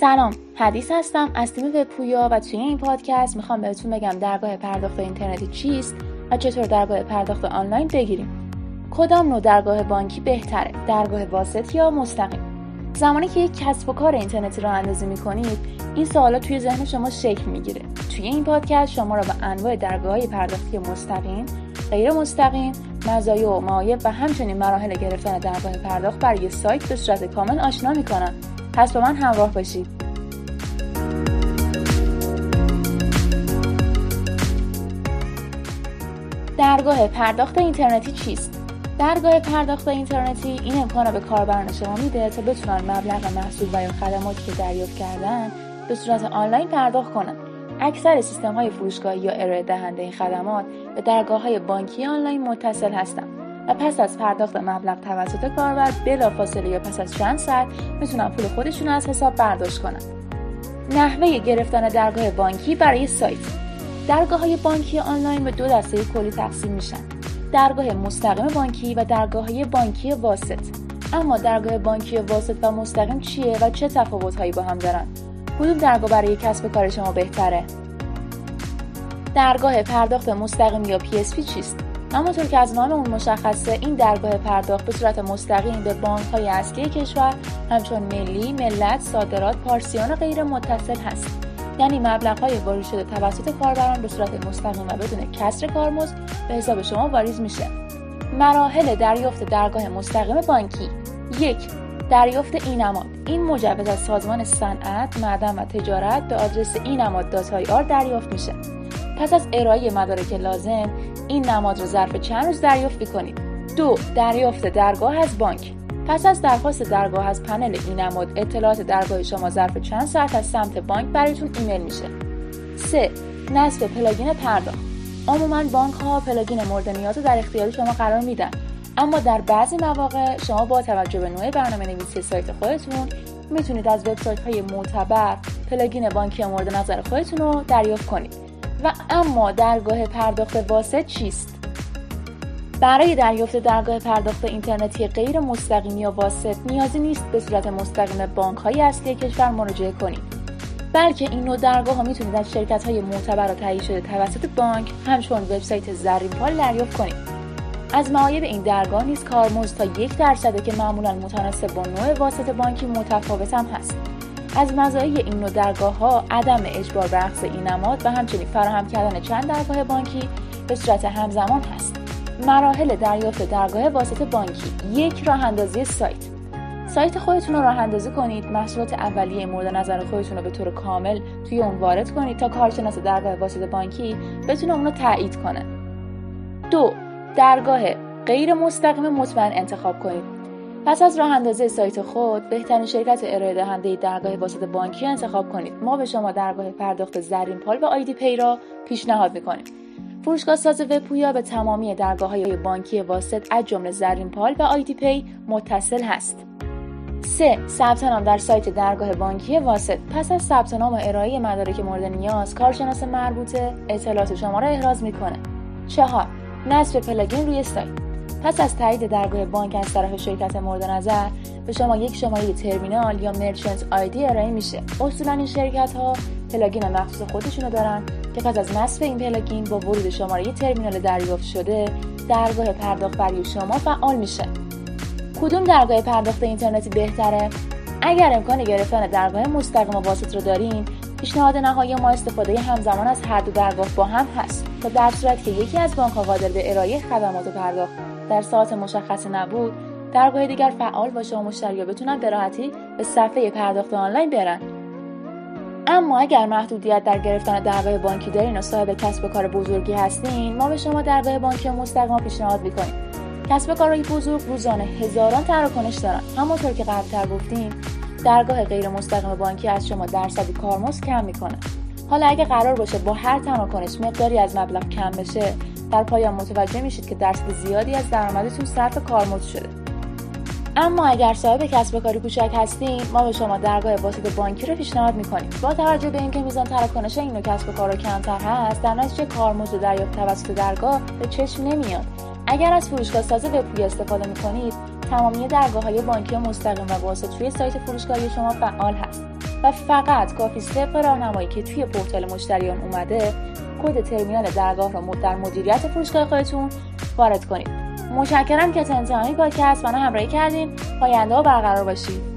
سلام حدیث هستم از تیم وبپویا و توی این پادکست می‌خوام بهتون بگم درگاه پرداخت اینترنتی چیست و چطور درگاه پرداخت آنلاین بگیریم. کدام نوع درگاه بانکی بهتره درگاه واسط یا مستقیم؟ زمانی که یک کسب و کار اینترنتی راه اندازی می‌کنید این سوالا توی ذهن شما شکل می‌گیره. توی این پادکست شما را به انواع درگاه های پرداختی مستقیم غیر مستقیم مزایا و معایب و همچنین مراحل گرفتن درگاه پرداخت برای سایت به صورت کامل آشنا می‌کنم پس با من همراه باشید. درگاه پرداخت اینترنتی چیست؟ درگاه پرداخت اینترنتی این امکان را به کاربران شما میده تا بتونن مبلغ محصول و یا خدماتی که دریافت کردن به صورت آنلاین پرداخت کنند. اکثر سیستم های فروشگاهی یا ارائه دهنده این خدمات به درگاه های بانکی آنلاین متصل هستند. و پس از پرداخت مبلغ توسط کاربر بلا فاصله یا پس از چند ساعت می‌تونن پول خودشون از حساب برداشت کنن. نحوه گرفتن درگاه بانکی برای سایت. درگاه های بانکی آنلاین به دو دسته کلی تقسیم میشن. درگاه مستقیم بانکی و درگاه های بانکی واسط. اما درگاه بانکی واسط و مستقیم چیه و چه تفاوت هایی با هم دارن؟ کدوم درگاه برای کسب کار شما بهتره؟ درگاه پرداخت مستقیم یا PSP چیست؟ همونطور که از نام اون مشخصه این درگاه پرداخت به صورت مستقیم به بانک های اصلی کشور همچون ملی، ملت، صادرات، پارسیان و غیر متصل هست. یعنی مبلغ های واریز شده توسط کاربران به صورت مستقیم و بدون کسر کارمزد به حساب شما واریز میشه. مراحل دریافت درگاه مستقیم بانکی. یک دریافت این نماد این مجوز از سازمان صنعت معدن و تجارت به آدرس این نماد داتای آر دریافت میشه. پس از ارائه مدارک لازم این نماد رو ظرف چند روز دریافت کنید دو دریافت درگاه از بانک. پس از درخواست درگاه از پنل اینماد اطلاعات درگاه شما ظرف چند ساعت از سمت بانک برایتون ایمیل میشه. 3. نصب plugin پرداخت. عموما بانک ها plugin مورد نیاز در اختیار شما قرار میدن. اما در بعضی مواقع شما با توجه به نوع برنامه نویسی سایت خودتون می‌تونید از وبسایت های معتبر plugin بانکی مورد نظر خودتون رو دریافت کنید. و اما درگاه پرداخت واسط چیست؟ برای دریافت درگاه پرداخت اینترنتی غیر مستقیم یا واسط نیازی نیست به صورت مستقیم بانک های اصلی کشور مراجعه کنید. بلکه این نوع درگاه ها می‌تونید از شرکت های معتبر و تهیه شده توسط بانک همچون وبسایت زرین پال دریافت کنید. از معایب این درگاه نیز کارمزد تا یک درصده که معمولا متناسب با نوع واسط بانکی متفاوت هم هست. از مزایای این نوع درگاه ها عدم اجبار به این نماد و همچنین فراهم کردن چند درگاه بانکی به صورت همزمان هست. مراحل دریافت درگاه واسط بانکی یک راه اندازی سایت. سایت خودتون رو راه اندازی کنید محصولات اولیه مورد نظر خودتون رو به طور کامل توی اون وارد کنید تا کارشناس درگاه واسط بانکی بتونه اون رو تایید کنه. دو درگاه غیر مستقیم مطمئن انتخاب کنید. پس از راه اندازی سایت خود بهترین شرکت ارائه دهنده درگاه واسط بانکی انتخاب کنید ما به شما درگاه پرداخت زرین پال و IDPay را پیشنهاد می‌کنیم فروشگاه ساز وب‌پویا به تمامی درگاه های بانکی واسط از جمله زرین پال و IDPay متصل هست. 3. ثبت نام در سایت درگاه بانکی واسط پس از ثبت نام و ارائه مدارک مورد نیاز کارشناس مربوطه اطلاعات شما را احراز می‌کنه 4. نصب plugin روی سایت پس از تایید درگاه بانک از طرف شرکت مورد نظر به شما یک شماره ترمینال یا merchant ID ارائه میشه. اصولا این شرکت ها plugin مخصوص خودشونو دارن که پس از نصب این plugin با ورود شماره ترمینال دریافت شده درگاه پرداخت برای شما فعال میشه. کدوم درگاه پرداخت اینترنتی بهتره؟ اگر امکان گرفتن درگاه مستقیم و واسط رو دارین پیشنهاد نهایی ما استفاده همزمان از هر دو درگاه با هم هست تا در صورت که یکی از بانک قادر به ارائه خدمات پرداخت در ساعت مشخص نبود درگاه دیگر فعال باشه و مشتریا بتونن به راحتی به صفحه پرداخت آنلاین برن. اما اگر محدودیت در گرفتن درگاه بانکی دارین و صاحب کسب و کار بزرگی هستین ما به شما درگاه بانکی مستقیم پیشنهاد می‌کنیم. کسب کارهای بزرگ روزانه هزاران تراکنش دارن. همونطور که قبلتر گفتیم درگاه غیر مستقیم بانکی از شما درصدی کارمزد کم می‌کنه. حالا اگه قرار باشه با هر تراکنش مقداری از مبلغ کم بشه در پایان متوجه میشید که درصد زیادی از درآمدتون صرف کارمزد شده. اما اگر صاحب کسب کاری کوچک هستین ما به شما درگاه واسط بانکی رو پیشنهاد می‌کنیم. با توجه به اینکه میزان تراکنش این نوع کسب کار کمتر هست در نتیجه کارمزد دریافت توسط درگاه به چشم نمیاد. اگر از فروشگاه ساز وبپویا استفاده می‌کنید تمامی درگاه های بانکی مستقیم و واسط روی سایت فروشگاهی شما فعال هست و فقط کافی طبق راهنمایی که توی پورتال مشتریان اومده کد ترمینال درگاه رو در مدیریت فروشگاه خودتون وارد کنید. متشکرم که تا انتهای پادکست منو همراهی کردین. پاینده ها برقرار باشید